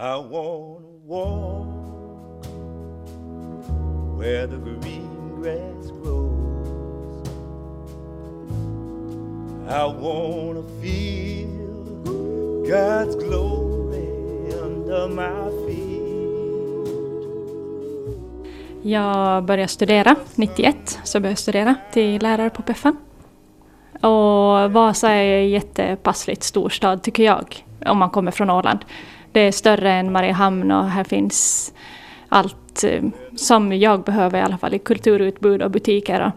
I wanna walk where the green grass grows. I wanna feel God's glory under my feet. Jag började studera 91, så började jag studera till lärare på Peffan. Och Vasa är en jättepassligt stor stad tycker jag, om man kommer från Åland. Det är större än Mariehamn och här finns allt eh, som jag behöver i alla fall i kulturutbud och butiker.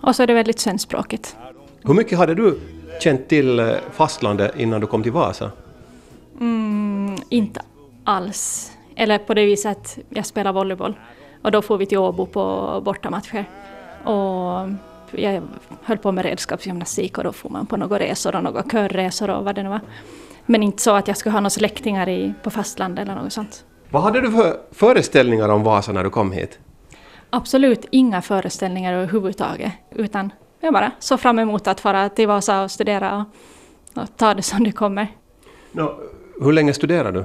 Och, så är det väldigt svenskspråkigt. Hur mycket hade du känt till eh, fastlandet innan du kom till Vasa? Mm, inte alls. Eller på det viset att jag spelar volleyboll. Och då får vi till Åbo på bortamatcher. Och jag höll på med redskapsgymnastik och då får man på några resor och några körresor och vad det nu var. Men inte så att jag skulle ha några släktingar i, på fastlandet eller något sånt. Vad hade du för föreställningar om Vasa när du kom hit? Absolut inga föreställningar överhuvudtaget. Utan jag bara såg fram emot att fara till Vasa och studera och, och ta det som det kommer. Nå, hur länge studerade du?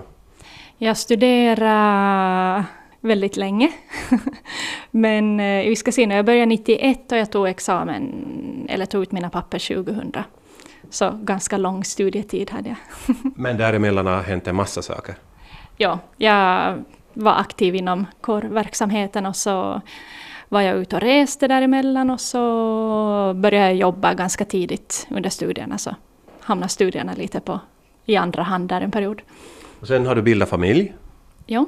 Jag studerade väldigt länge. Men eh, vi ska se nu, jag började 91 och jag tog examen, eller tog ut mina papper 2000. Så ganska lång studietid hade jag. Men däremellan har hänt en massa saker. ja, jag var aktiv inom kårverksamheten och så var jag ute och reste däremellan och så började jag jobba ganska tidigt under studierna. Så hamnade studierna lite på i andra hand där en period. Och sen har du bildat familj. Ja,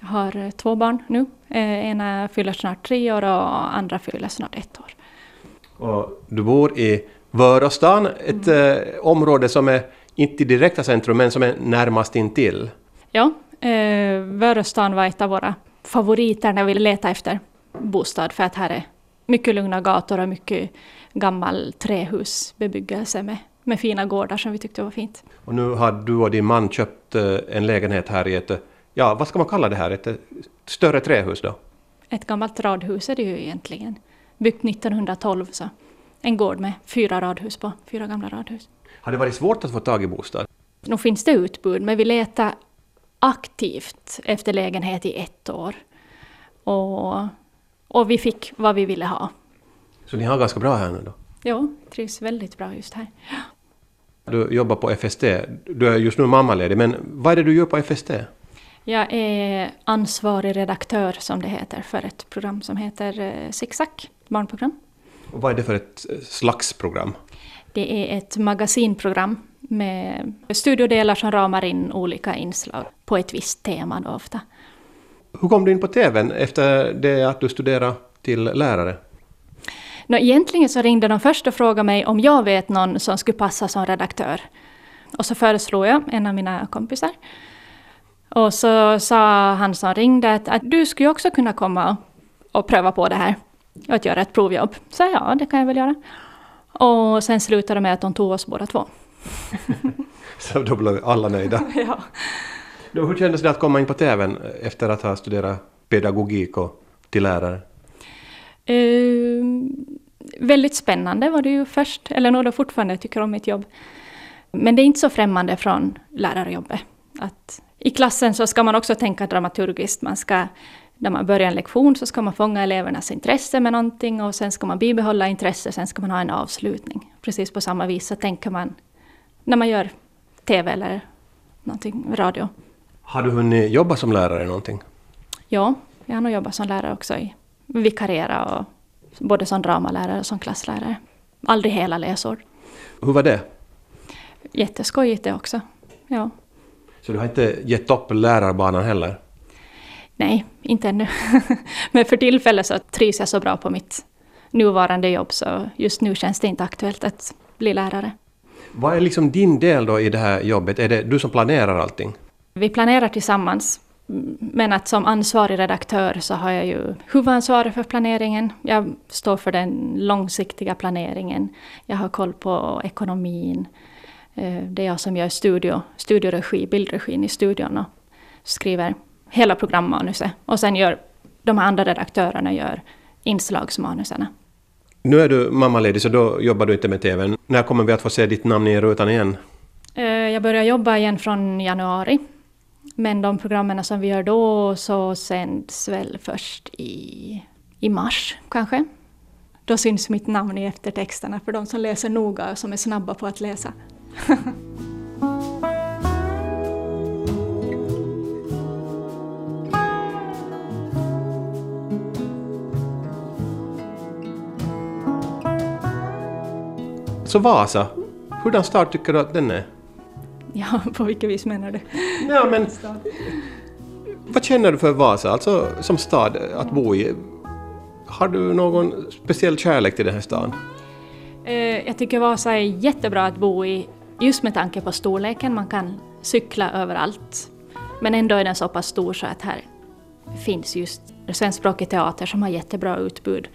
jag har eh, två barn nu. Eh, ena fyller snart tre år och andra fyller snart ett år. Och du bor i Vörostan, ett eh, område som är inte i direkta centrum men som är närmast intill. Ja, eh, Vöröstan var ett av våra favoriter när vi letade efter bostad för att här är mycket lugna gator och mycket gammal trähusbebyggelse med, med fina gårdar som vi tyckte var fint. Och nu har du och din man köpt eh, en lägenhet här i ett, ja vad ska man kalla det här, ett större trähus då? Ett gammalt radhus är det ju egentligen. Byggt 1912 så. En gård med fyra radhus på, fyra gamla radhus. Har det varit svårt att få tag i bostad? Nu finns det utbud, men vi letar aktivt efter lägenhet i ett år. Och, och vi fick vad vi ville ha. Så ni har ganska bra här nu då? Ja, trivs väldigt bra just här. Du jobbar på FST. Du är just nu mammaledig, men vad är det du gör på FST? Jag är ansvarig redaktör, som det heter, för ett program som heter eh, Zigzag, barnprogram. Och vad är det för ett eh, slags program? Det är ett magasinprogram med studiodelar som ramar in olika inslag på ett visst tema då ofta. Hur kom du in på TVn efter det att du studerade till lärare? Nå, egentligen så ringde de först och frågade mig om jag vet någon som skulle passa som redaktör. Och så föreslog jag en av mina kompisar. Och så sa han som ringde att, att du skulle också kunna komma och, och pröva på det här. Att göra ett provjobb. Så ja, det kan jag väl göra. Och sen slutade det med att de tog oss båda två. Så då blev alla nöjda. ja. Då, hur kändes det att komma in på TVn efter att ha studerat pedagogik och till lärare? Eh, väldigt spännande var det ju först, eller nog fortfarande tycker om mitt jobb. Men det är inte så främmande från lärarjobbet. Att I klassen så ska man också tänka dramaturgiskt. Man ska, när man börjar en lektion så ska man fånga elevernas intresse med någonting och sen ska man bibehålla intresse, sen ska man ha en avslutning. Precis på samma vis så tänker man när man gör TV eller någonting, radio. Har du hunnit jobba som lärare någonting? Ja, jag har nog jobbat som lärare också. I, vikariera och både som dramalärare och som klasslärare. Aldrig hela läsår. Hur var det? Jätteskojigt det också. Ja. Så du har inte gett upp lärarbanan heller? Nej, inte ännu. Men för tillfället så trivs jag så bra på mitt nuvarande jobb så just nu känns det inte aktuellt att bli lärare. Vad är liksom din del då i det här jobbet? Är det du som planerar allting? Vi planerar tillsammans. Men att som ansvarig redaktör så har jag ju huvudansvaret för planeringen. Jag står för den långsiktiga planeringen. Jag har koll på ekonomin. Eh, Det är jag som gör studio, studioregi, bildregin i studion och skriver hela programmanuset. Och sen gör de andra redaktörerna gör inslagsmanuserna. Nu är du mammaledig så då jobbar du inte med TVn. När kommer vi att få se ditt namn i rutan igen? Eh, Jag börjar jobba igen från januari. Men de programmen som vi gör då så sänds väl först i, i mars kanske. Då syns mitt namn i eftertexterna för de som läser noga och som är snabba på att läsa. Så Vasa, hurdan stad tycker du att den är? Ja, på vilket vis menar du? Ja, men vad känner du för Vasa, alltså som stad att bo i? Har du någon speciell kärlek till den här staden? Eh, jag tycker Vasa är jättebra att bo i just med tanke på storleken. Man kan cykla överallt. Men ändå är den så pass stor så att här finns just svenskspråkig teater som har jättebra utbud.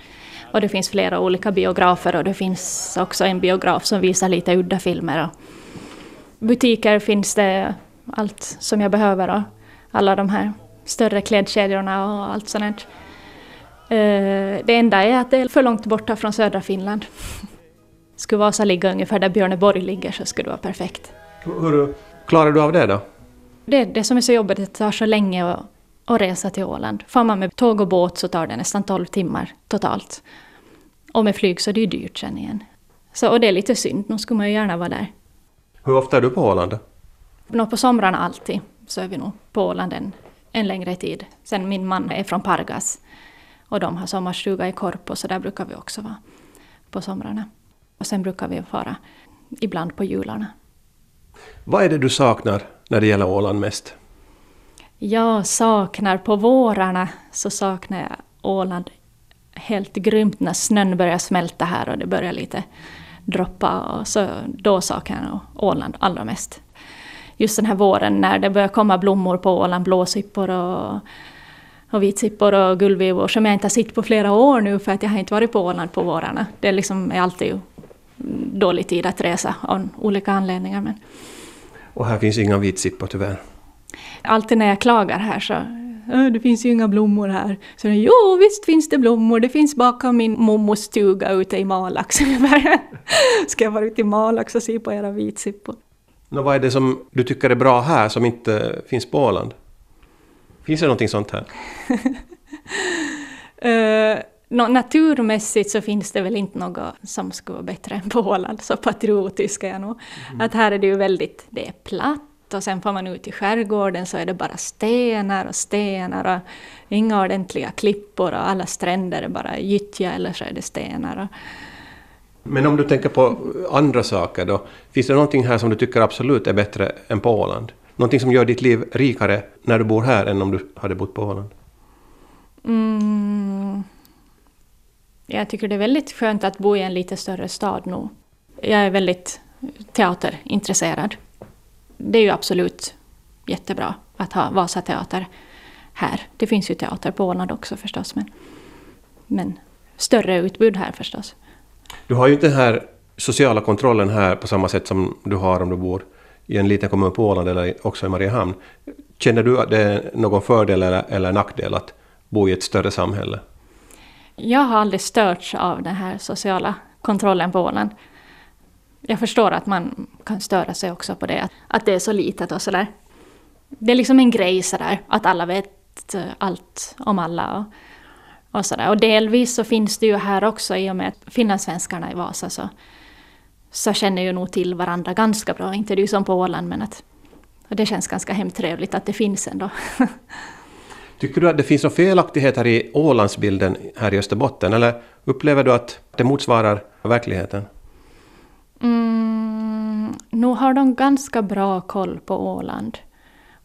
Och det finns flera olika biografer och det finns också en biograf som visar lite udda filmer. Och butiker finns det allt som jag behöver och alla de här större klädkedjorna och allt sånt. Eh, det enda är att det är för långt borta från södra Finland. Skulle Vasa ligga ungefär där Björneborg ligger så skulle det vara perfekt. Hur klarar du av det då? Det, det som är så jobbigt det tar så länge att, att resa till Åland. Far man med tåg och båt så tar det nästan 12 timmar totalt. Och med flyg så är det ju dyrt sen igen. Så, och det är lite synd, nu skulle man ju gärna vara där. Hur ofta är du på Åland? Nå, på somrarna alltid så är vi nog på Åland en, en längre tid. Sen min man är från Pargas och de har sommarstuga i Korpo så där brukar vi också vara på somrarna. Och sen brukar vi fara ibland på jularna. Vad är det du saknar när det gäller Åland mest? Jag saknar på vårarna så saknar jag Åland helt grymt när snön börjar smälta här och det börjar lite droppa. Och så, då saknar jag Åland allra mest. Just den här våren när det börjar komma blommor på Åland, blåsippor och, och vitsippor och gullvivor som jag inte har sett på flera år nu för att jag har inte varit på Åland på vårarna. Det är liksom är alltid dålig tid att resa av olika anledningar. Men Och här finns inga vitsippor tyvärr alltid när jag klagar här så "Äh, det finns ju inga blommor här. Så jag, jo, visst finns det blommor. Det finns bakom min mommos stuga ute i Malax. Ska jag vara ute i Malax och se på era vitsippor? Nå, vad är det som du tycker är bra här som inte finns på Åland? Finns det någonting sånt här? Uh, nå, naturmässigt så finns det väl inte något som skulle vara bättre än på Åland. Så patriotisk är jag nog. Att här är det ju väldigt, det är platt och sen får man ut i skärgården så är det bara stenar och stenar och inga ordentliga klippor och alla stränder är bara gyttja eller så är det stenar. Och, Men om du tänker på andra saker då, finns det någonting här som du tycker absolut är bättre än på Åland? Någonting som gör ditt liv rikare när du bor här än om du hade bott på Åland? Mm. Jag tycker det är väldigt skönt att bo i en lite större stad nu. Jag är väldigt teaterintresserad. Det är ju absolut jättebra att ha Vasateater här. Det finns ju teater på Åland också förstås, men, men större utbud här förstås. Du har ju inte den här sociala kontrollen här på samma sätt som du har om du bor i en liten kommun på Åland eller också i Mariehamn. Känner du att det är någon fördel eller, eller nackdel att bo i ett större samhälle? Jag har aldrig störts av den här sociala kontrollen på Åland. Jag förstår att man kan störa sig också på det, att, att det är så litet och sådär. Det är liksom en grej sådär, att alla vet eh, allt om alla och, och sådär. Och delvis så finns det ju här också i och med att finlandssvenskarna i Vasa så, så känner ju nog till varandra ganska bra. Inte är det ju som på Åland men att och det känns ganska hemtrevligt att det finns ändå. Tycker du att det finns några felaktigheter i Ålandsbilden här i Österbotten eller upplever du att det motsvarar verkligheten? Mm, nu har de ganska bra koll på Åland.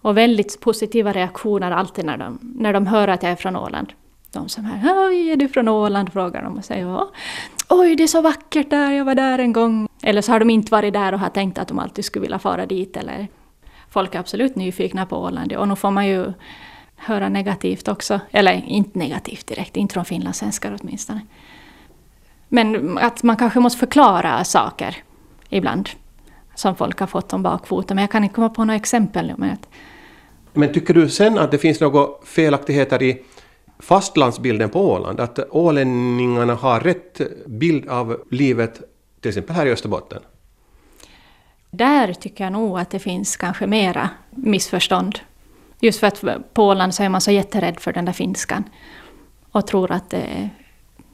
Och väldigt positiva reaktioner alltid när de, när de hör att jag är från Åland. De som här ”Oj, är du från Åland?” frågar de och säger ”Ja”. ”Oj, det är så vackert där, jag var där en gång”. Eller så har de inte varit där och har tänkt att de alltid skulle vilja fara dit. Eller folk är absolut nyfikna på Åland. Och nu får man ju höra negativt också. Eller inte negativt direkt, inte från finlandssvenskar åtminstone. Men att man kanske måste förklara saker ibland. Som folk har fått om bakfoten. Men jag kan inte komma på några exempel nu. Men att, Men tycker du sen att det finns några felaktigheter i fastlandsbilden på Åland? Att ålänningarna har rätt bild av livet till exempel här i Österbotten? där tycker jag nog att det finns kanske mera missförstånd. Just för att på Åland så är man så jätterädd för den där finskan. Och tror att, det,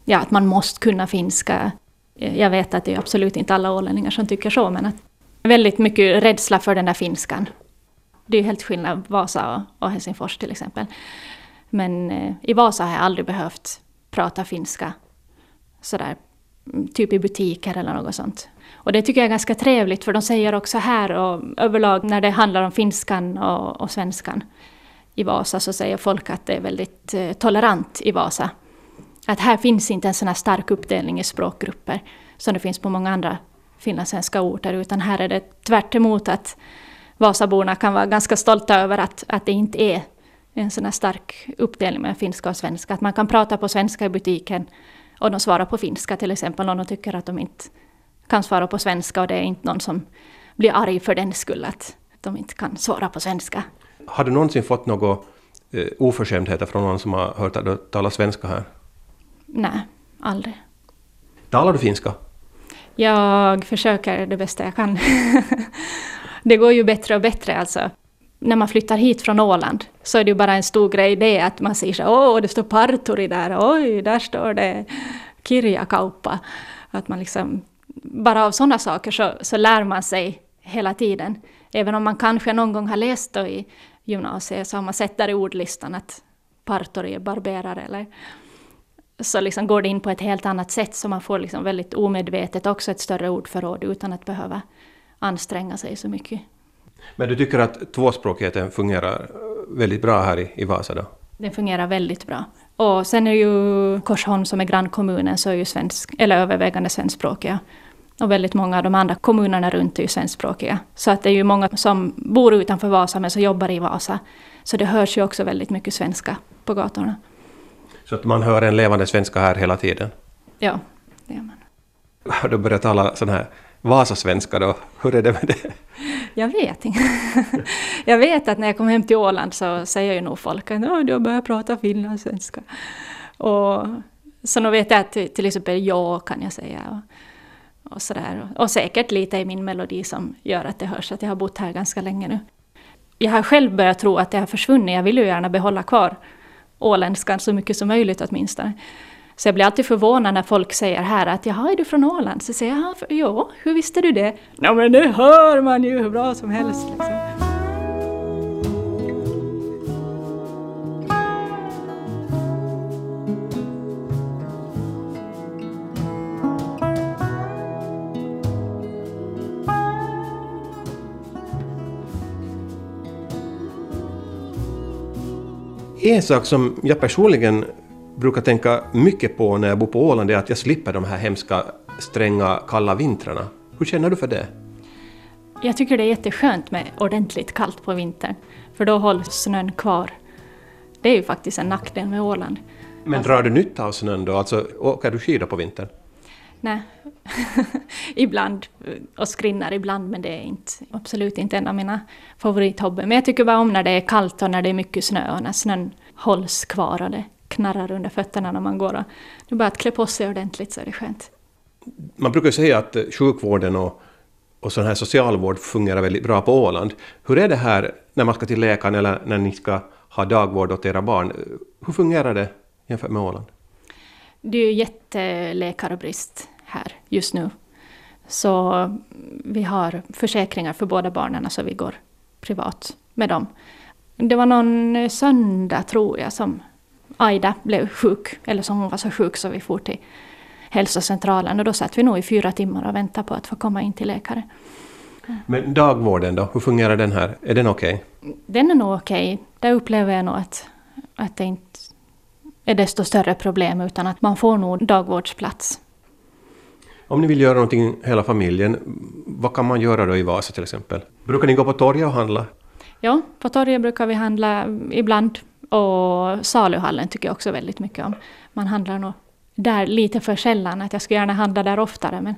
ja, att man måste kunna finska. Eh, jag vet att det är absolut inte alla ålänningar som tycker så, men att väldigt mycket rädsla för den där finskan. Det är ju helt skillnad Vasa och, Helsingfors till exempel. Men eh, i Vasa har jag aldrig behövt prata finska sådär, mm, typ i butiker eller något sånt. Och det tycker jag är ganska trevligt för de säger också här och överlag när det handlar om finskan och, och svenskan i Vasa så säger folk att det är väldigt eh, tolerant i Vasa. Att här finns inte en sån här stark uppdelning i språkgrupper som det finns på många andra finlandssvenska orter utan här är det tvärt att Vasaborna kan vara ganska stolta över att, att det inte är en sån här stark uppdelning mellan finska och svenska. Att man kan prata på svenska i butiken och de svarar på finska till exempel om de tycker att de inte kan svara på svenska och det är inte någon som blir arg för den skull att de inte kan svara på svenska. Har du någonsin fått några eh, oförskämdheter från någon som har hört att du talar svenska här? Nej, aldrig. Talar du finska? Jag försöker det bästa jag kan. det går ju bättre och bättre alltså. När man flyttar hit från Åland så är det ju bara en stor grej det att man säger så åh det står parturi där, oj där står det kirjakauppa. Att man liksom, bara av sådana saker så, så lär man sig hela tiden. Även om man kanske någon gång har läst då i gymnasiet så har man sett där i ordlistan att parturi är barberare eller så liksom går det in på ett helt annat sätt så man får liksom väldigt omedvetet också ett större ordförråd utan att behöva anstränga sig så mycket. Men du tycker att tvåspråkigheten fungerar väldigt bra här i, i Vasa då? Den fungerar väldigt bra. Och sen är ju Korsholm som är grannkommunen så är ju svensk, eller övervägande svenskspråkiga. Och väldigt många av de andra kommunerna runt är ju svenskspråkiga. Så att det är ju många som bor utanför Vasa men som jobbar i Vasa. Så det hörs ju också väldigt mycket svenska på gatorna. Så att man hör en levande svenska här hela tiden? Ja, det gör man. Har du börjat tala sån här Vasasvenska då? Hur är det med det? Jag vet inte. jag vet att när jag kom hem till Åland så säger ju nog folk att du börjat prata finlandssvenska. Och, så nu vet jag att till exempel ja kan jag säga. Och, och, sådär. och säkert lite i min melodi som gör att det hörs att jag har bott här ganska länge nu. Jag har själv börjat tro att det har försvunnit. Jag vill ju gärna behålla kvar åländskan så mycket som möjligt åtminstone. Så jag blir alltid förvånad när folk säger här att jaha, är du från Åland? Så säger jag ja, hur visste du det? Ja men det hör man ju hur bra som helst. Liksom. En sak som jag personligen brukar tänka mycket på när jag bor på Åland är att jag slipper de här hemska, stränga, kalla vintrarna. Hur känner du för det? Jag tycker det är jätteskönt med ordentligt kallt på vintern, för då hålls snön kvar. Det är ju faktiskt en nackdel med Åland. Men alltså, drar du nytta av snön då? Alltså, åker du skidor på vintern? Nej, ibland. Och skrinnar ibland, men det är inte, absolut inte en av mina favorithobbyer. Men jag tycker bara om när det är kallt och när det är mycket snö och när snön hålls kvar och det knarrar under fötterna när man går. Och det är bara att klä på sig ordentligt så är det skönt. Man brukar säga att sjukvården och, och sån här socialvård fungerar väldigt bra på Åland. Hur är det här när man ska till läkaren eller när ni ska ha dagvård åt era barn? Hur fungerar det jämfört med Åland? Det är ju jätteläkarbrist här just nu. Så vi har försäkringar för båda barnen så vi går privat med dem. Det var någon söndag tror jag som Aida blev sjuk, eller som hon var så sjuk så vi for till hälsocentralen och då satt vi nog i fyra timmar och väntade på att få komma in till läkare. Men dagvården då, hur fungerar den här? Är den okej? Okay? Den är nog okej. Okay. Där upplever jag nog att, att det inte är desto större problem utan att man får nog dagvårdsplats. Om ni vill göra någonting hela familjen, vad kan man göra då i Vasa till exempel? Brukar ni gå på torget och handla? Ja, på torget brukar vi handla ibland och saluhallen tycker jag också väldigt mycket om. Man handlar nog där lite för sällan, att jag skulle gärna handla där oftare men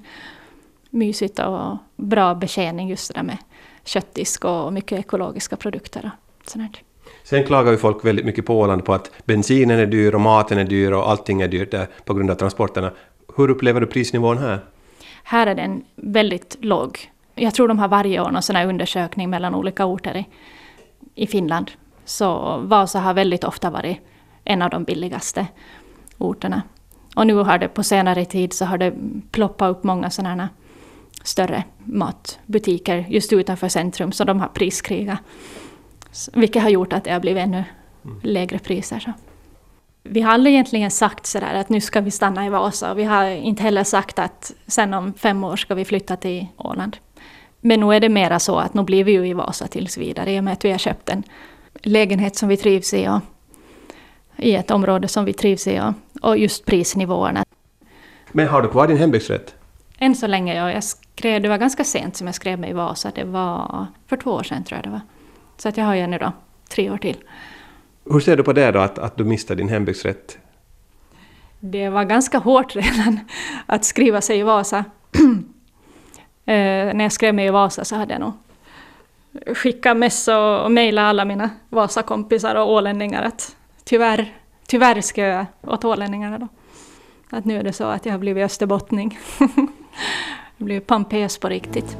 mysigt och bra betjäning just det där med köttdisk och mycket ekologiska produkter och sånt. Sen klagar ju folk väldigt mycket på Åland på att bensinen är dyr och maten är dyr och allting är dyrt där på grund av transporterna. Hur upplever du prisnivån här? Här är den väldigt låg. Jag tror de har varje år någon sån här undersökning mellan olika orter i, i Finland så Vasa har väldigt ofta varit en av de billigaste orterna. Och nu har det på senare tid så har det ploppat upp många sådana större matbutiker just utanför centrum, så de har priskrigat. Vilket har gjort att det har blivit ännu mm. lägre priser. Så. Vi har aldrig egentligen sagt sådär att nu ska vi stanna i Vasa. Vi har inte heller sagt att sen om fem år ska vi flytta till Åland. Men nu är det mera så att nu blir vi ju i Vasa tills vidare i och med att vi har köpt en lägenhet som vi trivs i och i ett område som vi trivs i och, och just prisnivåerna. Men har du kvar din hembygdsrätt? Än så länge, ja. Jag skrev, det var ganska sent som jag skrev mig i Vasa. Det var för två år sedan tror jag det var. Så att jag har ju nu då tre år till. Hur ser du på det då, att, att du miste din hembygdsrätt? Det var ganska hårt redan att skriva sig i Vasa. eh, när jag skrev mig i Vasa så hade jag nog skickat mess och, och mejlat alla mina Vasakompisar och ålänningar att tyvärr, tyvärr ska jag åt ålänningarna då. Att nu är det så att jag har blivit österbottning. jag blir pampes på riktigt.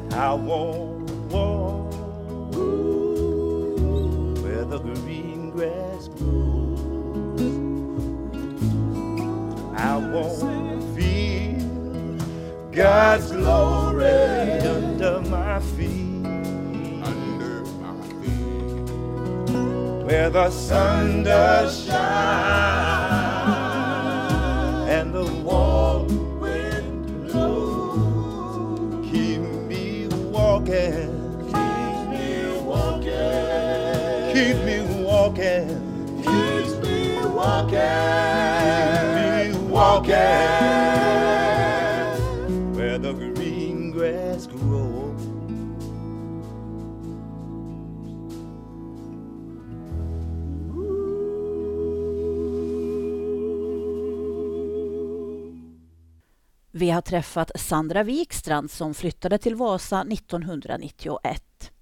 I wanna feel God's glory under my feet. Under my feet. Where the sun does shine and the warm wind blows. Keep me walking. Keep me walking. Keep me walking. Keep me walking walking where the green grass grows. Vi har träffat Sandra Wikstrand som flyttade till Vasa 1991.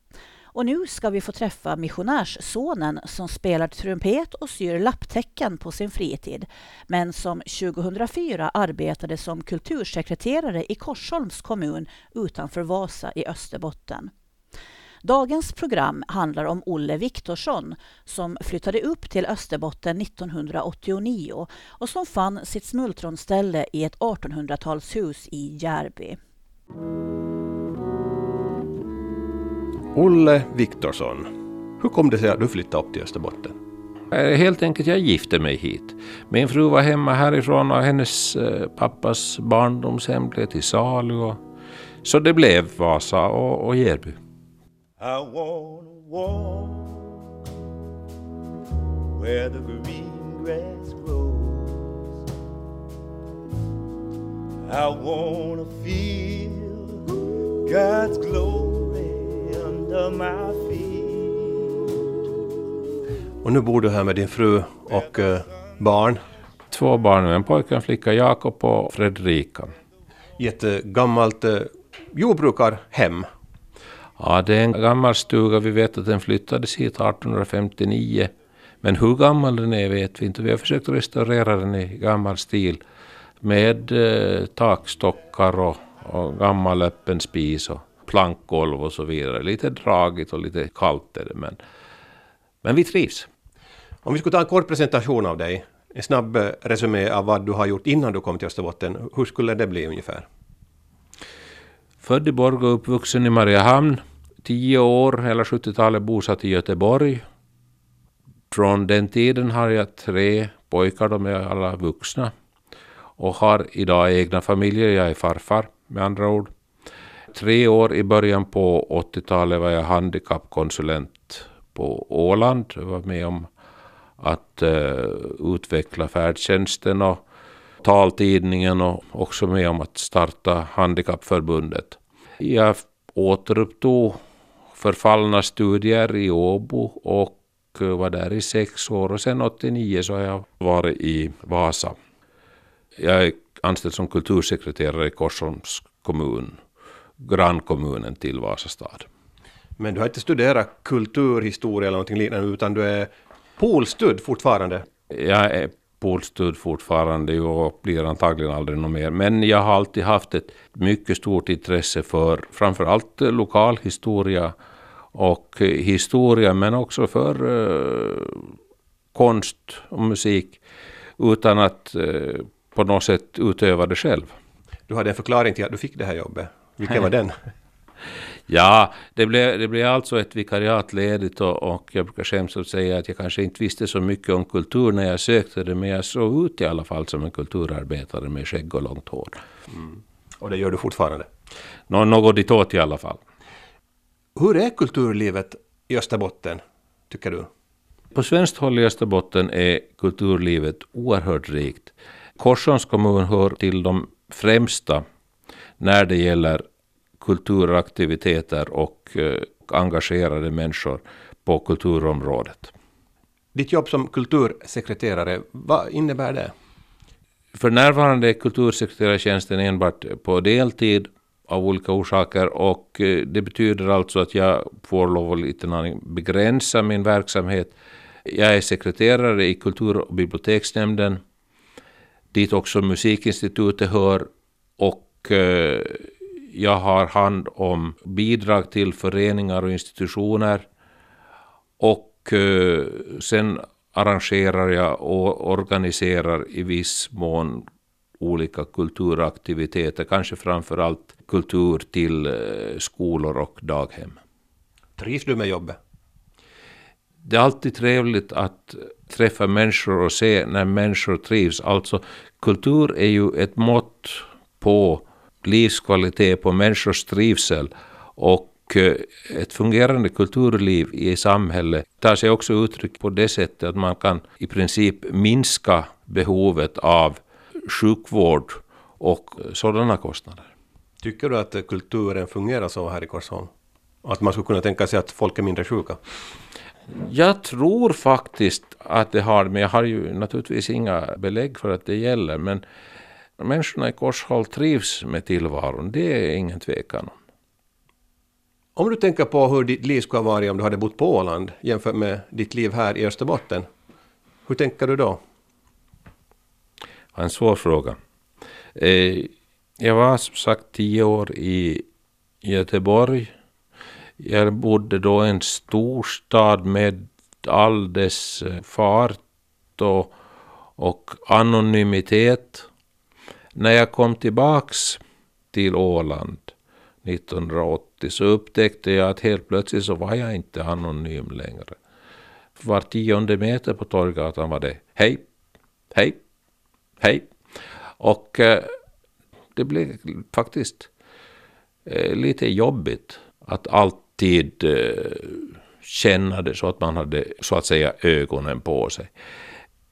Och nu ska vi få träffa missionärssonen som spelar trumpet och syr lapptäcken på sin fritid, men som 2004 arbetade som kultursekreterare i Korsholms kommun utanför Vasa i Österbotten. Dagens program handlar om Olle Viktorsson som flyttade upp till Österbotten 1989 och som fann sitt smultronställe i ett 1800-talshus i Järby. Olle Viktorsson, hur kom det sig att du flyttade upp till Österbotten? Eh, helt enkelt, jag gifte mig hit. Min fru var hemma härifrån och hennes eh, pappas barndomshem blev till salu. Och, så det blev Vasa och, och Järby. where the green grass grows. I wanna feel God's feet. Och nu bor du här med din fru och uh, barn? Två barn, en pojke och en flicka, Jakob och Fredrika. I ett gammalt uh, jordbrukarhem? Ja, det är en gammal stuga. Vi vet att den flyttades hit 1859. Men hur gammal den är vet vi inte. Vi har försökt restaurera den i gammal stil med eh, takstockar och, och gammal öppen spis och plankgolv och så vidare. Lite dragigt och lite kallt är det, men, men vi trivs. Om vi skulle ta en kort presentation av dig, en snabb eh, resumé av vad du har gjort innan du kom till Österbotten, hur skulle det bli ungefär? Född i Borgå uppvuxen i Mariehamn. Tio år, hela 70-talet bosatt i Göteborg. Från den tiden har jag tre pojkar, de är alla vuxna. Och har idag egna familjer, jag är farfar med andra ord tre år i början på 80-talet var jag handikappkonsulent på Åland. Jag var med om att uh, utveckla färdtjänsten och taltidningen och också med om att starta Handikappförbundet. Jag återupptog förfallna studier i Åbo och eh, var där i sex år och sen 89 så har jag varit i Vasa. Jag är anställd som kultursekreterare i Korsholms kommun grannkommunen till Vasastad. Men du har inte studerat kulturhistoria eller någonting liknande utan du är polstud fortfarande? Jag är polstud fortfarande och blir antagligen aldrig något mer. Men jag har alltid haft ett mycket stort intresse för framförallt lokalhistoria och historia men också för uh, konst och musik utan att uh, på något sätt utöva det själv. Du hade en förklaring till att du fick det här jobbet. Vilken var den? Ja, det blev, det blev alltså ett vikariat ledigt och, och jag brukar skämtsamt säga att jag kanske inte visste så mycket om kultur när jag sökte det, men jag såg ut i alla fall som en kulturarbetare med skägg och långt hår. Mm. Och det gör du fortfarande? Nå, något ditåt i alla fall. Hur är kulturlivet i Österbotten, tycker du? På svenskt håll i Österbotten är kulturlivet oerhört rikt. Korsholms kommun hör till de främsta när det gäller kulturaktiviteter och eh, engagerade människor på kulturområdet. Ditt jobb som kultursekreterare, vad innebär det? För närvarande är kultursekreterartjänsten enbart på deltid av olika orsaker och eh, det betyder alltså att jag får lov att lite begränsa min verksamhet. Jag är sekreterare i kultur och biblioteksnämnden dit också Musikinstitutet hör och jag har hand om bidrag till föreningar och institutioner och eh, sen arrangerar jag och organiserar i viss mån olika kulturaktiviteter, kanske framför allt kultur till eh, skolor och daghem. Trivs du med jobbet? Det är alltid trevligt att träffa människor och se när människor trivs. Alltså kultur är ju ett mått på livskvalitet, på människors trivsel och eh, ett fungerande kulturliv i samhället tar sig också uttryck på det sättet att man kan i princip minska behovet av sjukvård och sådana kostnader. Tycker du att kulturen fungerar så här i Korsholm? Att man skulle kunna tänka sig att folk är mindre sjuka? Jag tror faktiskt att det har, men jag har ju naturligtvis inga belägg för att det gäller. Men människorna i Korshåll trivs med tillvaron, det är ingen tvekan om. Om du tänker på hur ditt liv skulle ha varit om du hade bott på Åland jämfört med ditt liv här i Österbotten, hur tänker du då? En svår fråga. Eh, jag var som sagt tio år i Göteborg. Jag bodde då i en storstad med all dess fart och, och anonymitet. När jag kom tillbaks till Åland 1980 så upptäckte jag att helt plötsligt så var jag inte anonym längre. Var tionde meter på Torggatan var det hej, hej, hej. Och eh, det blev faktiskt eh, lite jobbigt att alltid eh, känna det så att man hade så att säga ögonen på sig.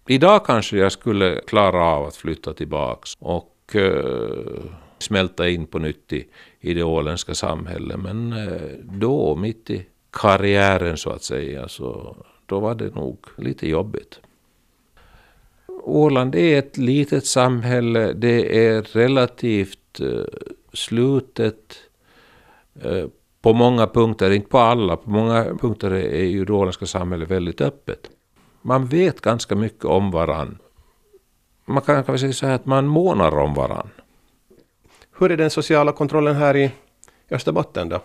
Idag kanske jag skulle klara av att flytta tillbaks och och eh, smälta in på nytt i, i det åländska samhället. Men eh, då, mitt i karriären så att säga, så då var det nog lite jobbigt. Åland är ett litet samhälle, det är relativt eh, slutet på många punkter, inte på alla, på många punkter är ju det åländska samhället väldigt öppet. Man vet ganska mycket om varann man kan kanske säga så här att man månar om varann. Hur är den sociala kontrollen här i Österbotten då?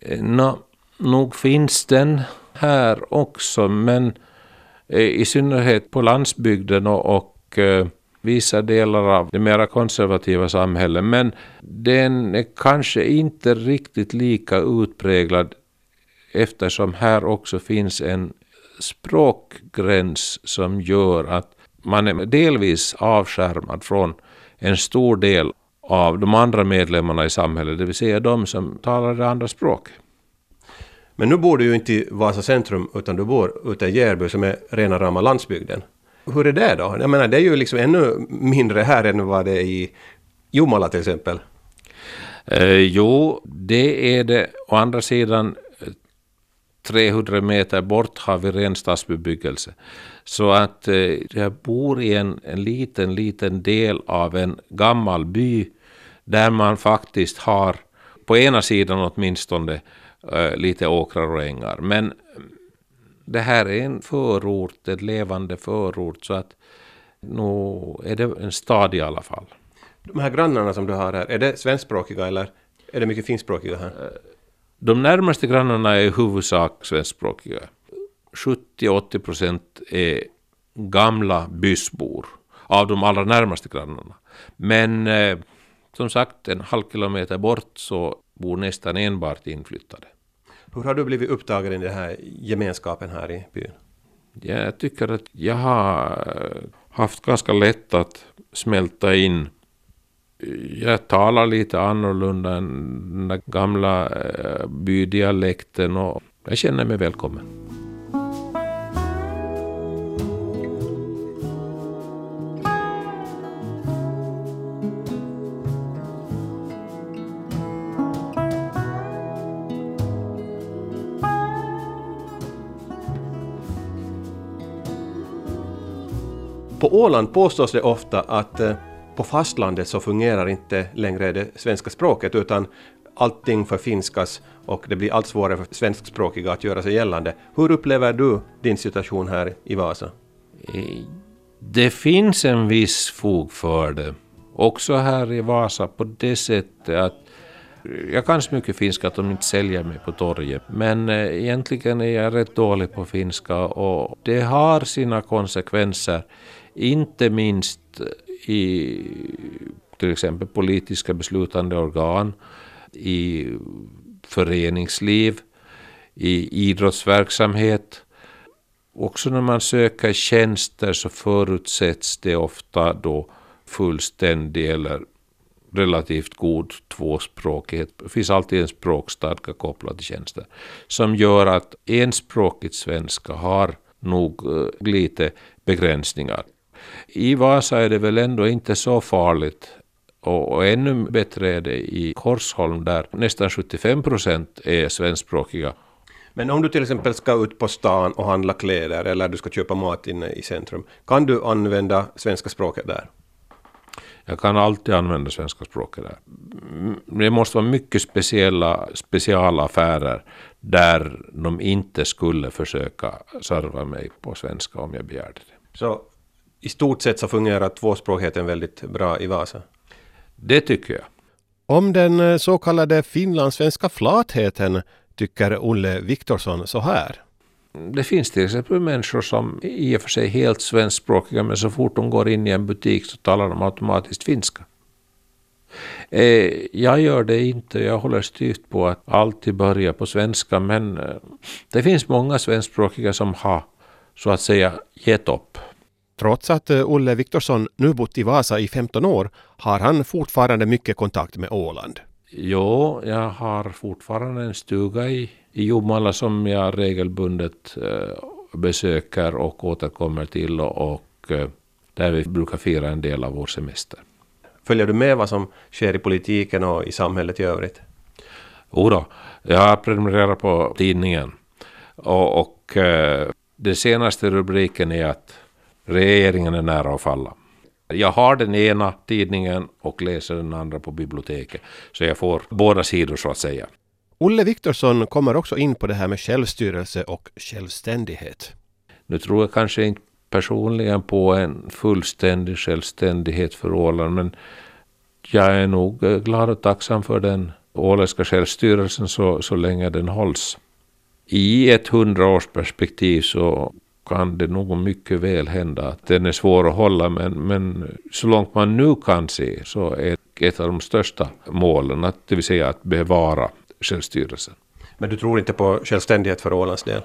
Eh, nå, nog finns den här också, men eh, i synnerhet på landsbygden och, och eh, vissa delar av det mera konservativa samhället. Men den är kanske inte riktigt lika utpräglad eftersom här också finns en språkgräns som gör att man är delvis avskärmad från en stor del av de andra medlemmarna i samhället, det vill säga de som talar det andra språket. Men nu bor du ju inte i Vasa centrum utan du bor ute i Järby som är rena rama landsbygden. Hur är det då? Jag menar det är ju liksom ännu mindre här än vad det är i Jomala till exempel. Eh, jo, det är det. Å andra sidan 300 meter bort har vi ren stadsbebyggelse. Så att eh, jag bor i en, en liten, liten del av en gammal by där man faktiskt har, på ena sidan åtminstone, eh, lite åkrar och ängar. Men det här är en förort, en levande förort, så att nu är det en stad i alla fall. De här grannarna som du har här, är det svenskspråkiga eller är det mycket finskspråkiga här? De närmaste grannarna är i huvudsak svenskspråkiga. 70-80 procent är gamla bysbor av de allra närmaste grannarna. Men eh, som sagt, en halv kilometer bort så bor nästan enbart inflyttade. Hur har du blivit upptagen i den här gemenskapen här i byn? Jag tycker att jag har haft ganska lätt att smälta in. Jag talar lite annorlunda än den gamla eh, bydialekten och jag känner mig välkommen. På Åland påstås det ofta att eh, på fastlandet så fungerar inte längre det svenska språket utan allting förfinskas och det blir allt svårare för svenskspråkiga att göra sig gällande. Hur upplever du din situation här i Vasa? Eh, det finns en viss fog för det. Också här i Vasa på det sättet att eh, jag kan så mycket finska att de inte säljer mig på torget. Men egentligen är jag rätt dålig på finska och det har sina konsekvenser. Inte minst i till exempel politiska beslutande organ, i föreningsliv, i idrottsverksamhet. Också när man söker tjänster så förutsätts det ofta då fullständig eller relativt god tvåspråkighet. Det finns alltid en språkstadga kopplad till tjänster. Som gör att enspråkigt svenska har nog eh, lite begränsningar. I Vasa är det väl ändå inte så farligt och, och ännu bättre är det i Korsholm där nästan 75 procent är svenskspråkiga. Men om du till exempel ska ut på stan och handla kläder eller du ska köpa mat inne i centrum, kan du använda svenska språket där? Jag kan alltid använda svenska språket där. Det måste vara mycket speciella specialaffärer där de inte skulle försöka serva mig på svenska om jag begärde det. Så i stort sett så fungerar tvåspråkigheten väldigt bra i Vasa? Det tycker jag. Om den eh, så kallade finlandssvenska flatheten tycker Olle Viktorsson så här. Det finns till exempel människor som i och för sig är helt svenskspråkiga men så fort de går in i en butik så talar de automatiskt finska. Eh, jag gör det inte, jag håller styvt på att alltid börja på svenska men eh, det finns många svenskspråkiga som har så att säga gett upp. Trots att eh, Olle Viktorsson nu bott i Vasa i 15 år har han fortfarande mycket kontakt med Åland. Jo, jag har fortfarande en stuga i, i Jomala som jag regelbundet eh, besöker och återkommer till och, och eh, där vi brukar fira en del av vår semester. Följer du med vad som sker i politiken och i samhället i övrigt? Jodå, jag har prenumererat på tidningen och, och eh, den senaste rubriken är att regeringen är nära att falla. Jag har den ena tidningen och läser den andra på biblioteket. Så jag får båda sidor så att säga. Olle Viktorsson kommer också in på det här med självstyrelse och självständighet. Nu tror jag kanske inte personligen på en fullständig självständighet för Åland men jag är nog glad och tacksam för den åländska självstyrelsen så, så länge den hålls. I ett hundraårsperspektiv så kan det nog mycket väl hända att den är svår att hålla men, men så långt man nu kan se så är ett av de största målen att, det vill säga att bevara självstyrelsen. Men du tror inte på självständighet för Ålands del?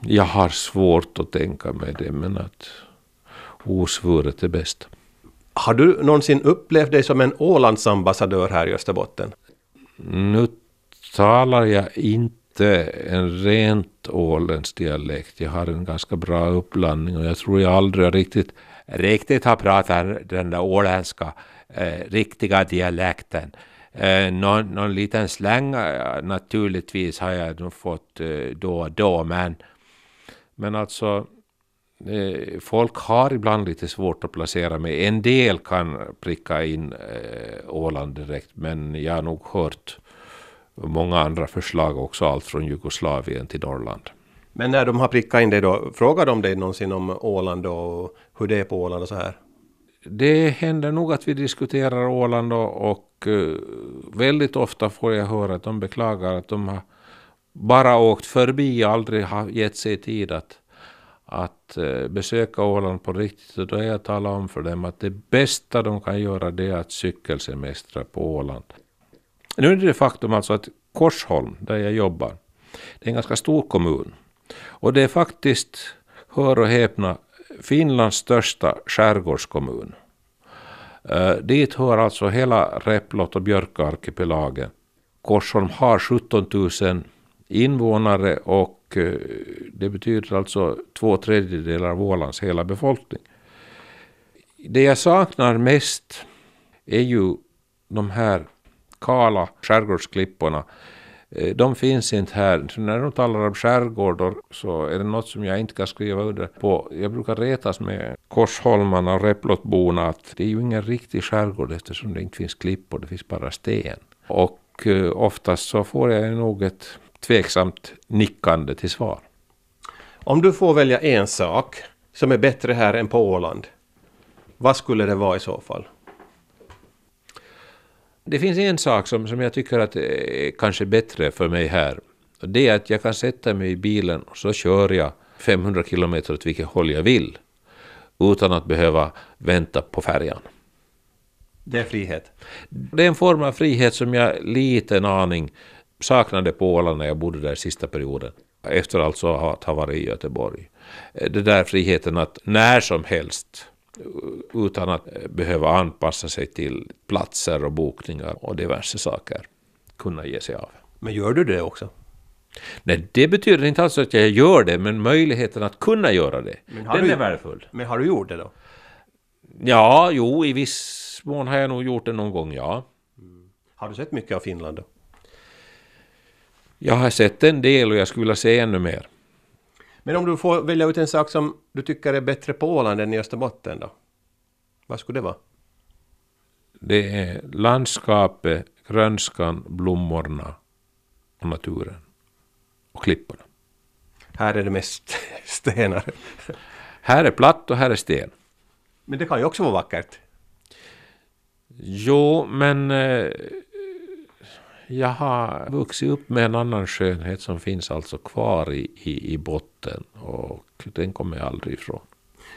Jag har svårt att tänka mig det men att osvuret är bäst. Har du någonsin upplevt dig som en Ålandsambassadör här i Österbotten? Nu talar jag inte en rent åländsk dialekt. Jag har en ganska bra uppblandning och jag tror jag aldrig riktigt, riktigt har pratat den där åländska eh, riktiga dialekten. Eh, någon, någon liten släng eh, naturligtvis har jag nog fått eh, då och då men, men alltså eh, folk har ibland lite svårt att placera mig. En del kan pricka in eh, Åland direkt men jag har nog hört många andra förslag också, allt från Jugoslavien till Norrland. Men när de har prickat in dig då, frågar de dig någonsin om Åland och hur det är på Åland och så här? det händer nog att vi diskuterar Åland och, och uh, väldigt ofta får jag höra att de beklagar att de har bara åkt förbi och aldrig har gett sig tid att, att uh, besöka Åland på riktigt. Och då har jag talat om för dem att det bästa de kan göra det är att cykelsemestra på Åland. Nu är det det faktum alltså att Korsholm, där jag jobbar, det är en ganska stor kommun. Och det är faktiskt, hör och häpna, Finlands största skärgårdskommun. Uh, dit hör alltså hela Replot och Björkarkipelagen. Korsholm har 17 000 invånare och uh, det betyder alltså två tredjedelar av Ålands hela befolkning. Det jag saknar mest är ju de här kala skärgårdsklipporna eh, de finns inte här. Så när de talar om skärgårdar så är det något som jag inte kan skriva under på. Jag brukar retas med Korsholmarna och Replotborna att det är ju ingen riktig skärgård eftersom det inte finns klippor, det finns bara sten. Och eh, oftast så får jag nog ett tveksamt nickande till svar. Om du får välja en sak som är bättre här än på Åland, vad skulle det vara i så fall? Det finns en sak som, som jag tycker att är kanske bättre för mig här. Det är att jag kan sätta mig i bilen och så kör jag 500 kilometer åt vilket håll jag vill. Utan att behöva vänta på färjan. Det är frihet? Det är en form av frihet som jag lite en aning saknade på Åland när jag bodde där sista perioden. Efter alltså att ha varit i Göteborg. Det där friheten att när som helst utan att behöva anpassa sig till platser och bokningar och diverse saker kunna ge sig av. Men gör du det också? Nej, det betyder inte alls att jag gör det, men möjligheten att kunna göra det, den du, är värdefull. Men har du gjort det då? Ja, jo, i viss mån har jag nog gjort det någon gång, ja. Mm. Har du sett mycket av Finland då? Jag har sett en del och jag skulle vilja se ännu mer. Men om du får välja ut en sak som du tycker är bättre på Åland än i Österbotten då? Vad skulle det vara? Det är landskapet, grönskan, blommorna och naturen. Och klipporna. Här är det mest stenar. Här är platt och här är sten. Men det kan ju också vara vackert. Jo, men eh, jag har vuxit upp med en annan skönhet som finns alltså kvar i, i, i botten och den kommer jag aldrig ifrån.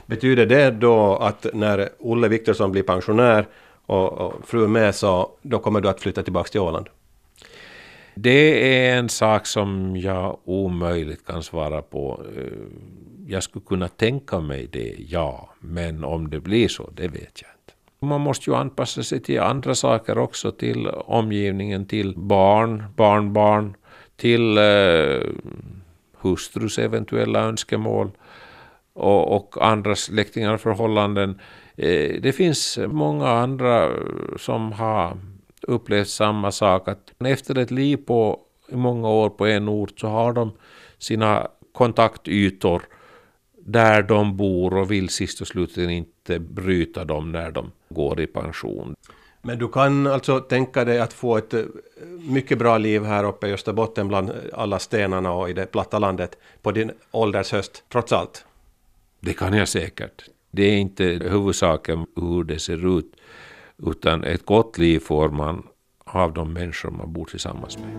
Betyder det då att när Olle Viktorsson blir pensionär och, och fru med så då kommer du att flytta tillbaka till Åland? Det är en sak som jag omöjligt kan svara på. Jag skulle kunna tänka mig det, ja. Men om det blir så, det vet jag. Man måste ju anpassa sig till andra saker också, till omgivningen, till barn, barnbarn, till eh, hustrus eventuella önskemål och, och andra släktingar förhållanden. Eh, det finns många andra som har upplevt samma sak, att efter ett liv på många år på en ort så har de sina kontaktytor där de bor och vill sist och slutligen inte bryta dem när de går i pension. Men du kan alltså tänka dig att få ett eh, mycket bra liv här uppe i Österbotten bland alla stenarna och i det platta landet på din ålders höst, trots allt? Det kan jag säkert. Det är inte huvudsaken hur det ser ut, utan ett gott liv får man av de människor man bor tillsammans med.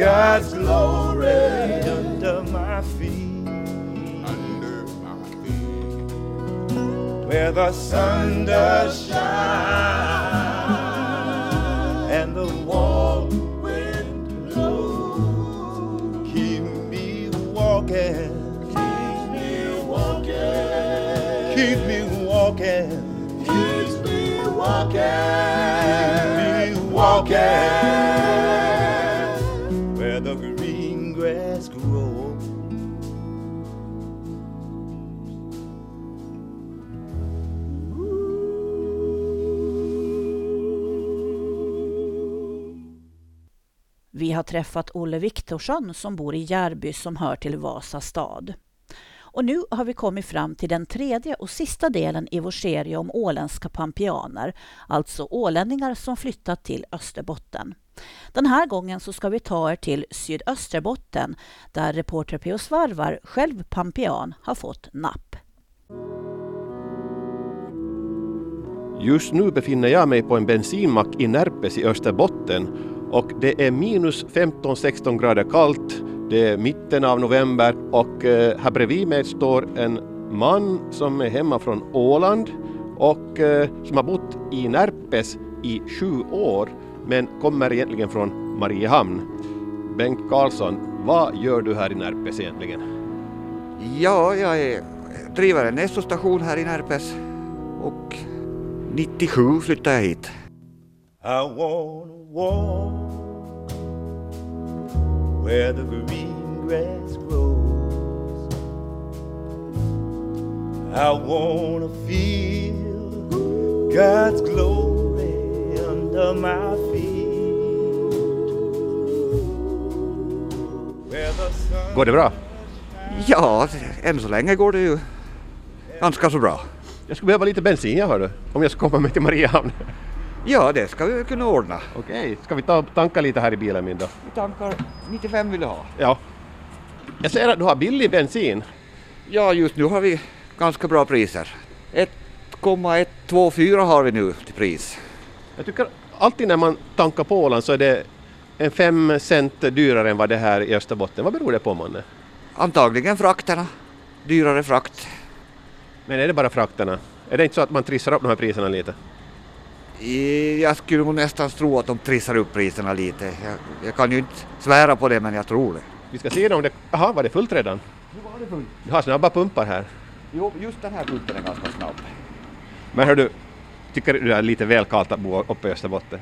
God's glory under my feet. Under my feet. Where the sun does shine and the warm träffat Olle Viktorsson som bor i Järby som hör till Vasa stad. Och nu har vi kommit fram till den tredje och sista delen i vår serie om åländska pampianer, alltså ålänningar som flyttat till Österbotten. Den här gången så ska vi ta er till Sydösterbotten där reporter P.O. Svarvar, själv pampian, har fått napp. Just nu befinner jag mig på en bensinmack i Närpes i Österbotten och det är minus 15-16 grader kallt. Det är mitten av november och eh, här bredvid mig står en man som är hemma från Åland och eh, som har bott i Närpes i sju år men kommer egentligen från Mariehamn. Bengt Karlsson, vad gör du här i Närpes egentligen? Ja, jag är, driver en Esso-station här i Närpes och 97 flyttade jag hit. Walk where the green grass grows. I wanna feel God's glory under my feet. Where the sun Går det bra? Ja, än så länge går det ju ganska så bra. Jag skulle behöva lite bensin jag hörde, om jag ska komma mig till Mariehamn. Ja, det ska vi kunna ordna. Okej, ska vi ta tanka lite här i bilen min då? Vi tankar 95 vill du ha. Ja. Jag ser att du har billig bensin. Ja, just nu har vi ganska bra priser. 1,124 har vi nu till pris. Jag tycker alltid när man tankar på Åland så är det en fem cent dyrare än vad det är här i Österbotten. Vad beror det på månne? Antagligen frakterna. Dyrare frakt. Men är det bara frakterna? Är det inte så att man trissar upp de här priserna lite? I- Jag skulle nästan tro att de trissar upp priserna lite. Jag, jag kan ju inte svära på det, men jag tror det. Vi ska se om det... Jaha, var det fullt redan? Nu var det fullt. Du har snabba pumpar här. Jo, just den här pumpen är ganska snabb. Men hör du, tycker du det är lite väl kallt att bo uppe i Österbotten?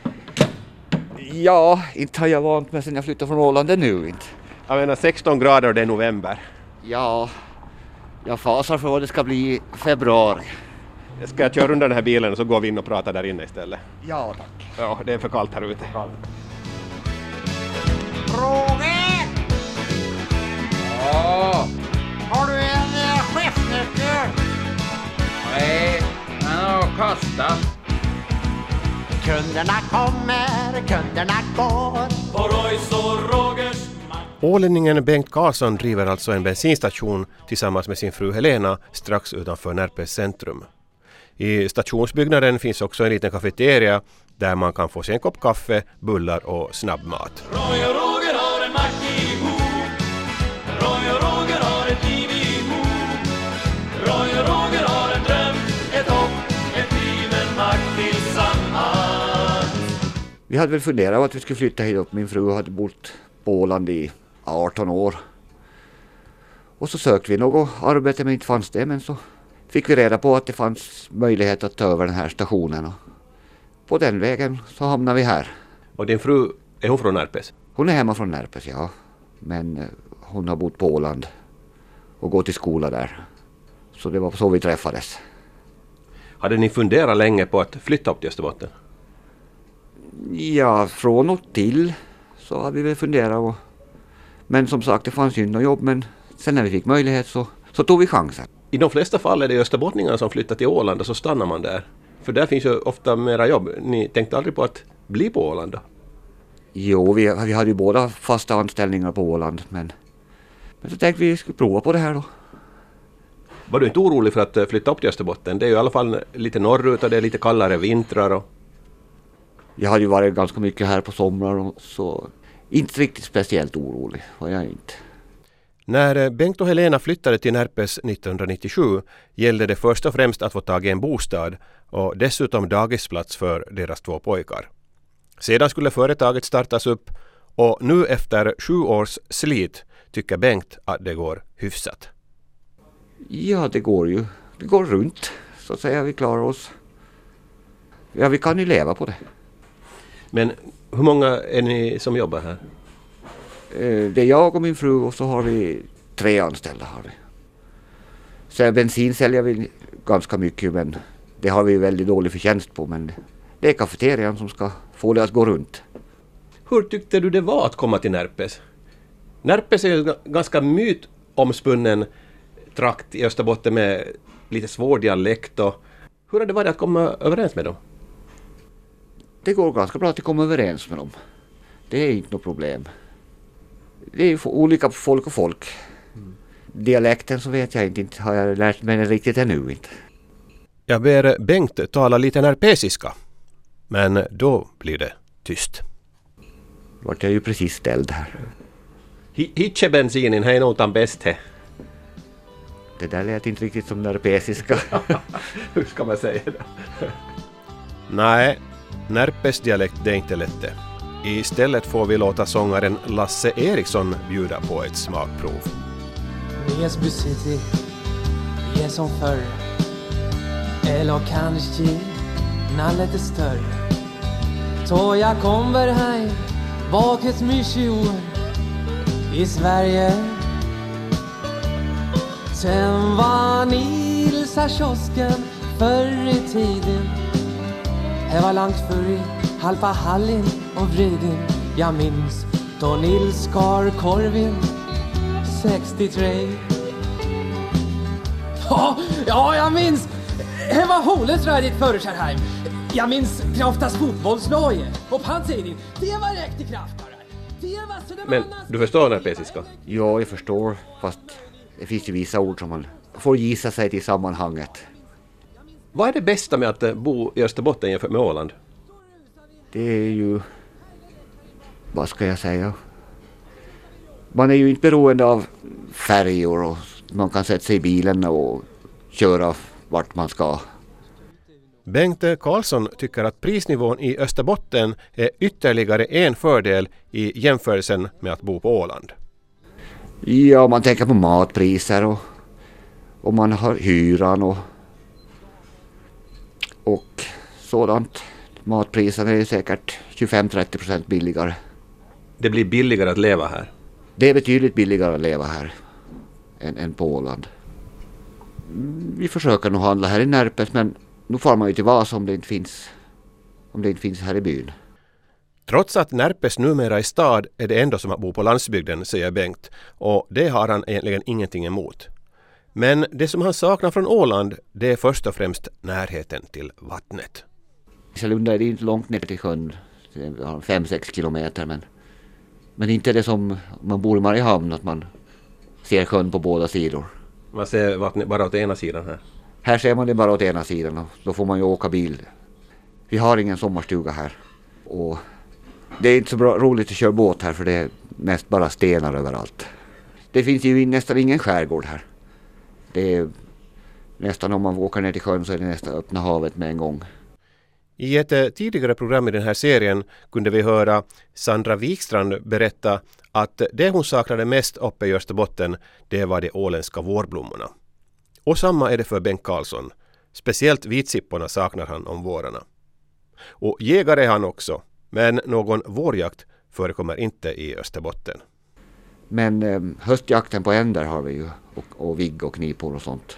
Ja, inte har jag vant mig sen jag flyttade från Åland ännu inte. Jag menar 16 grader och det är november. Ja, jag fasar för vad det ska bli i februari. Ska jag köra under den här bilen och så går vi in och pratar där inne istället? Ja, tack. Ja, det är för kallt här ute. Roger! Ja? Har du en eh, chefsnyckel? Nej, den har kastat. Kunderna kommer, kunderna går. På Royce och Rogers Ålänningen Bengt Karlsson driver alltså en bensinstation tillsammans med sin fru Helena strax utanför Närpes centrum. I stationsbyggnaden finns också en liten kafeteria där man kan få sig en kopp kaffe, bullar och snabbmat. Vi hade väl funderat på att vi skulle flytta hit upp. Min fru hade bott på Åland i 18 år. Och så sökte vi något arbete men inte fanns det. Men så fick vi reda på att det fanns möjlighet att ta över den här stationen. Och på den vägen så hamnade vi här. Och din fru, är hon från Närpes? Hon är hemma från Närpes, ja. Men eh, hon har bott på Åland och gått i skola där. Så det var så vi träffades. Hade ni funderat länge på att flytta upp till Österbotten? Ja, från och till så har vi väl funderat. Och, men som sagt, det fanns ju något jobb. Men sen när vi fick möjlighet så, så tog vi chansen. I de flesta fall är det österbottningarna som flyttar till Åland och så stannar man där. För där finns ju ofta mera jobb. Ni tänkte aldrig på att bli på Åland då? Jo, vi, vi hade ju båda fasta anställningar på Åland. Men, men så tänkte vi skulle prova på det här då. Var du inte orolig för att eh, flytta upp till Österbotten? Det är ju i alla fall lite norrut och det är lite kallare vintrar och... Jag hade ju varit ganska mycket här på somrar och så inte riktigt speciellt orolig var jag inte. När eh, Bengt och Helena flyttade till Närpes 1997 gällde det först och främst att få tag i en bostad och dessutom dagisplats för deras två pojkar. Sedan skulle företaget startas upp och nu efter sju års slit tycker Bengt att det går hyfsat. Ja, det går ju. Det går runt så att säga. Vi klarar oss. Ja, vi kan ju leva på det. Men hur många är ni som jobbar här? Eh, Det är jag och min fru och så har vi tre anställda. Har vi. Så bensin säljer vi ganska mycket men det har vi väldigt dålig förtjänst på. Men det är kafeterian som ska få det att gå runt. Hur tyckte du det var att komma till Närpes? Närpes är en ga- ganska mytomspunnen trakt i Österbotten med lite svår dialekt och hur har det varit att komma överens med dem? Det går ganska bra att komma överens med dem. Det är inte något problem. Det är ju olika folk och folk. Dialekten så vet jag inte, inte har jag lärt mig den riktigt ännu inte. Jag ber Bengt tala lite närpesiska. Men då blir det tyst. Vart jag ju precis ställd här. Hitche bensinin, hej notan bäst he. Det där lät inte riktigt som närpesiska. Hur ska man säga det? Nej, Närpes dialekt det är inte lätt det. Istället får vi låta sångaren Lasse Eriksson bjuda på ett smakprov. Näsby city. Vi är som förr Eller kanske lite större. Så jag kommer hem bakåt mycket år. I Sverige. Sen var Nilsa kiosken förr i tiden. Det var långt förr i halva Hallin och Vridin Jag minns då Nils skar korvin 63 Ja, ja jag minns! Det var Holes rödigt Förskärheim. Jag minns Kraftas fotbollslaget och Panzinin. Det var riktig kraft Men du förstår närpesiska? Ja, jag förstår. Fast det finns ju vissa ord som man får gissa sig till sammanhanget. Vad är det bästa med att bo i Österbotten jämfört med Åland? Det är ju... Vad ska jag säga? Man är ju inte beroende av färjor och man kan sätta sig i bilen och köra vart man ska. Bengt Karlsson tycker att prisnivån i Österbotten är ytterligare en fördel i jämförelsen med att bo på Åland. Ja, man tänker på matpriser och, och man har hyran och, och sådant. Matpriserna är säkert 25-30 procent billigare. Det blir billigare att leva här? Det är betydligt billigare att leva här än, än på Åland. Vi försöker nog handla här i Närpes men nu får man ju till Vasa om det inte finns, om det inte finns här i byn. Trots att Närpes numera är stad är det ändå som att bo på landsbygden, säger Bengt. Och det har han egentligen ingenting emot. Men det som han saknar från Åland, det är först och främst närheten till vattnet. Isalunda är det inte långt ner till sjön, 5-6 kilometer men, men inte det som man bor i Mariehamn, att man ser sjön på båda sidor. Man ser vattnet bara åt ena sidan här? Här ser man det bara åt ena sidan och då får man ju åka bil. Vi har ingen sommarstuga här. Och det är inte så bra, roligt att köra båt här för det är mest bara stenar överallt. Det finns ju nästan ingen skärgård här. Det är nästan om man åker ner till sjön så är det nästan öppna havet med en gång. I ett eh, tidigare program i den här serien kunde vi höra Sandra Wikstrand berätta att det hon saknade mest uppe i Österbotten, det var de åländska vårblommorna. Och samma är det för Bengt Karlsson. Speciellt vitsipporna saknar han om vårarna. Och jägare är han också, men någon vårjakt förekommer inte i Österbotten. Men eh, höstjakten på änder har vi ju och, och vigg och knipor och sånt.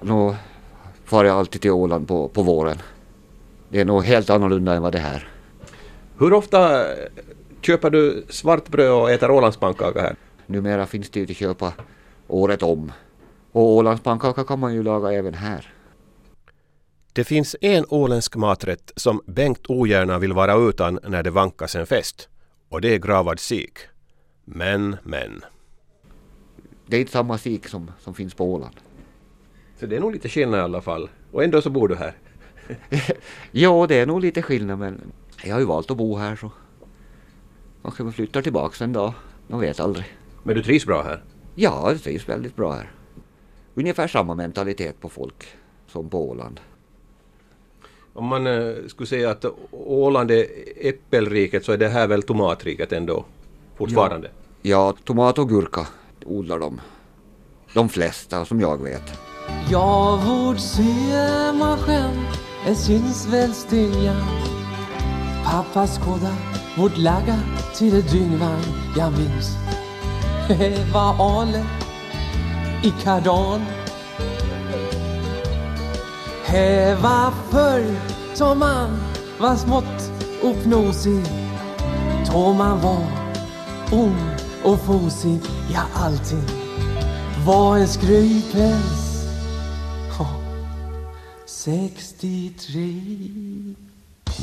Nu far jag alltid till Åland på, på våren. Det är nog helt annorlunda än vad det här. Hur ofta köper du svartbröd och äter Ålandspannkaka här? Numera finns det ju att köpa året om. Och Ålandspannkaka kan man ju laga även här. Det finns en åländsk maträtt som Bengt ogärna vill vara utan när det vankas en fest. Och det är gravad sik. Men, men. Det är inte samma sik som, som finns på Åland. Så det är nog lite skillnad i alla fall. Och ändå så bor du här. ja, det är nog lite skillnad men jag har ju valt att bo här så kanske vi flyttar tillbaks en dag. Man vet aldrig. Men du trivs bra här? Ja, jag trivs väldigt bra här. Ungefär samma mentalitet på folk som på Åland. Om man eh, skulle säga att Åland är äppelriket så är det här väl tomatriket ändå fortfarande? Ja, ja tomat och gurka odlar de. De flesta som jag vet. Ja, vårt symasken es syns väl stilja? Pappas skåda' vårt lagga till ett dyngvagn jag minns Det var Ale i kardan Det var förr som man var smått och pnosig Då man var ung och fosig, ja allting var en skrytpäls. Ja, 63.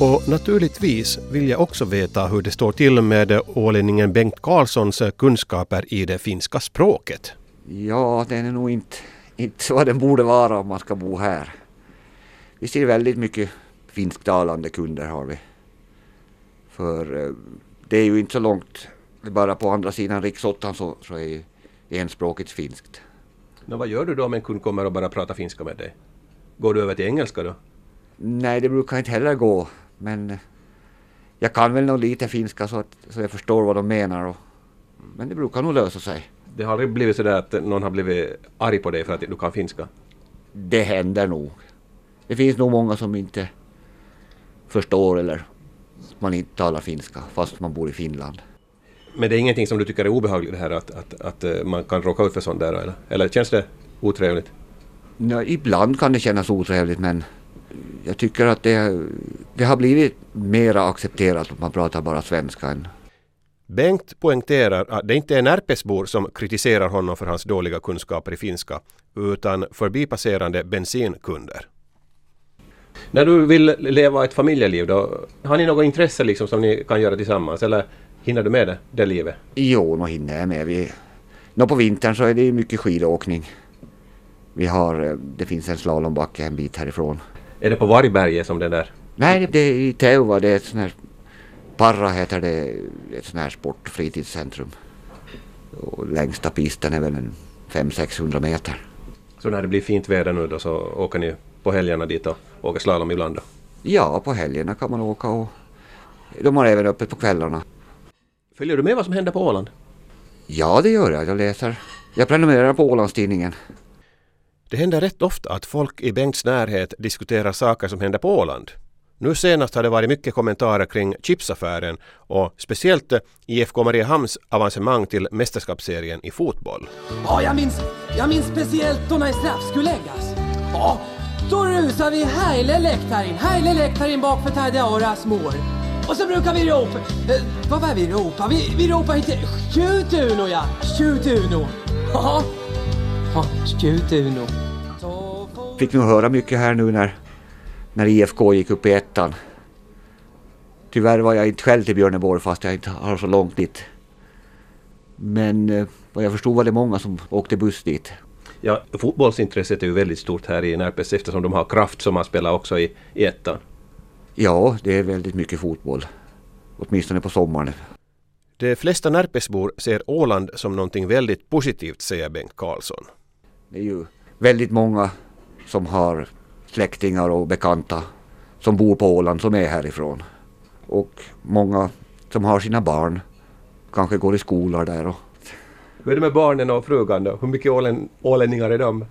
Och naturligtvis vill jag också veta hur det står till med ålänningen Bengt Karlssons kunskaper i det finska språket. Ja, den är nog inte, inte vad den borde vara om man ska bo här. Vi ser väldigt mycket finsktalande kunder har vi. För eh, det är ju inte så långt, bara på andra sidan riksåttan så, så är enspråkigt finskt. Nå, vad gör du då om en kund kommer och bara pratar finska med dig? Går du över till engelska då? Nej, det brukar inte heller gå. Men eh, jag kan väl nog lite finska så att så jag förstår vad de menar. Och, men det brukar nog lösa sig. Det har aldrig blivit sådär att någon har blivit arg på dig för att du kan finska? Det händer nog. Det finns nog många som inte förstår eller man inte talar finska fast man bor i Finland. Men det är ingenting som du tycker är obehagligt det här att, att, att eh, man kan råka ut för sånt där eller? Eller känns det otrevligt? Ja, ibland kan det kännas otrevligt men jag tycker att det, det har blivit mera accepterat att man pratar bara svenska än Bengt poängterar att det inte är Närpesbor som kritiserar honom för hans dåliga kunskaper i finska, utan förbipasserande bensinkunder. När du vill leva ett familjeliv då, har ni något intresse liksom som ni kan göra tillsammans eller hinner du med det, det livet? Jo, nog hinner jag med. Vi, nå på vintern så är det mycket skidåkning. Vi har, eh, det finns en slalombacke en bit härifrån. Är det på Vargberget som det där? Nej, det är i Teuva, det är ett sånt här, Parra heter det, ett sånt här sportfritidscentrum. Och längsta pisten är väl en 500-600 meter. Så när det blir fint väder nu då så åker ni på helgerna dit och åker slalom ibland då? Ja, på helgerna kan man åka och de har även öppet på kvällarna. Följer du med vad som händer på Åland? Ja, det gör jag. Jag läser. Jag prenumererar på Ålandstidningen. Det händer rätt ofta att folk i Bengts närhet diskuterar saker som händer på Åland. Nu senast har det varit mycket kommentarer kring chipsaffären och speciellt IFK Mariehamns avancemang till mästerskapsserien i fotboll. Ja, jag minns, jag minns speciellt då när straff skulle läggas. Ja, då rusar vi Heile läktar'in, Heile läktar'in bak för Tadeoras mål. Och så brukar vi ropa, eh, vad var vi ropa? Vi, vi ropar inte skjut Uno ja, skjut Uno. Ja, ja skjut Uno. Fick nog höra mycket här nu när, när IFK gick upp i ettan. Tyvärr var jag inte själv till Björneborg fast jag inte har så långt dit. Men eh, vad jag förstod var det många som åkte buss dit. Ja, fotbollsintresset är ju väldigt stort här i Närpes eftersom de har kraft som har spelat också i, i ettan. Ja, det är väldigt mycket fotboll. Åtminstone på sommaren. De flesta Närpesbor ser Åland som någonting väldigt positivt, säger Bengt Karlsson. Det är ju väldigt många som har släktingar och bekanta som bor på Åland som är härifrån. Och många som har sina barn kanske går i skolor där. Och Hur är det med barnen och frugan då? Hur mycket ålän, ålänningar är de?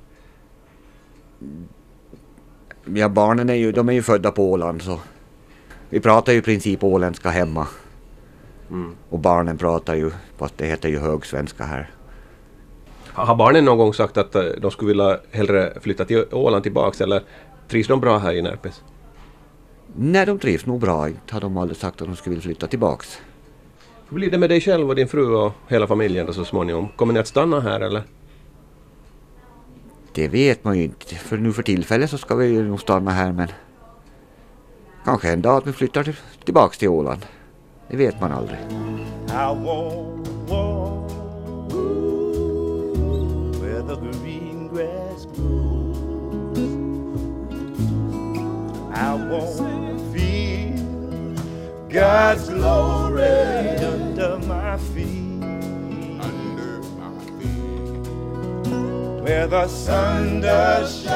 ja, barnen är ju, de är ju födda på Åland så vi pratar ju i princip åländska hemma. Och barnen pratar ju, fast det heter ju högsvenska här. Har barnen någon gång sagt att eh, de skulle vilja hellre flytta till Åland tillbaks eller trivs de bra här i Närpes? Nej, de trivs nog bra. Inte har de aldrig sagt att de skulle vilja flytta tillbaks. Hur blir det med dig själv och din fru och hela familjen då så småningom? Kommer ni att stanna här eller? Det vet man ju inte. För nu för tillfället så ska vi ju nog stanna här men kanske en dag att vi flyttar till, tillbaks till Åland. Det vet man aldrig. I wanna feel God's glory under my feet. Under my feet. Where the sun does shine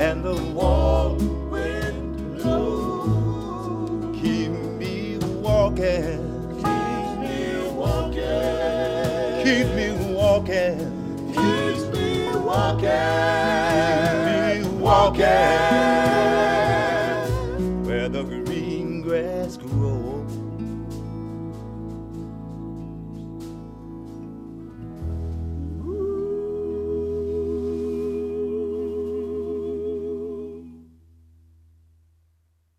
and the warm wind blows. Keep me walking. Keep me walking. Keep me walking. Keep me walking. qualquer.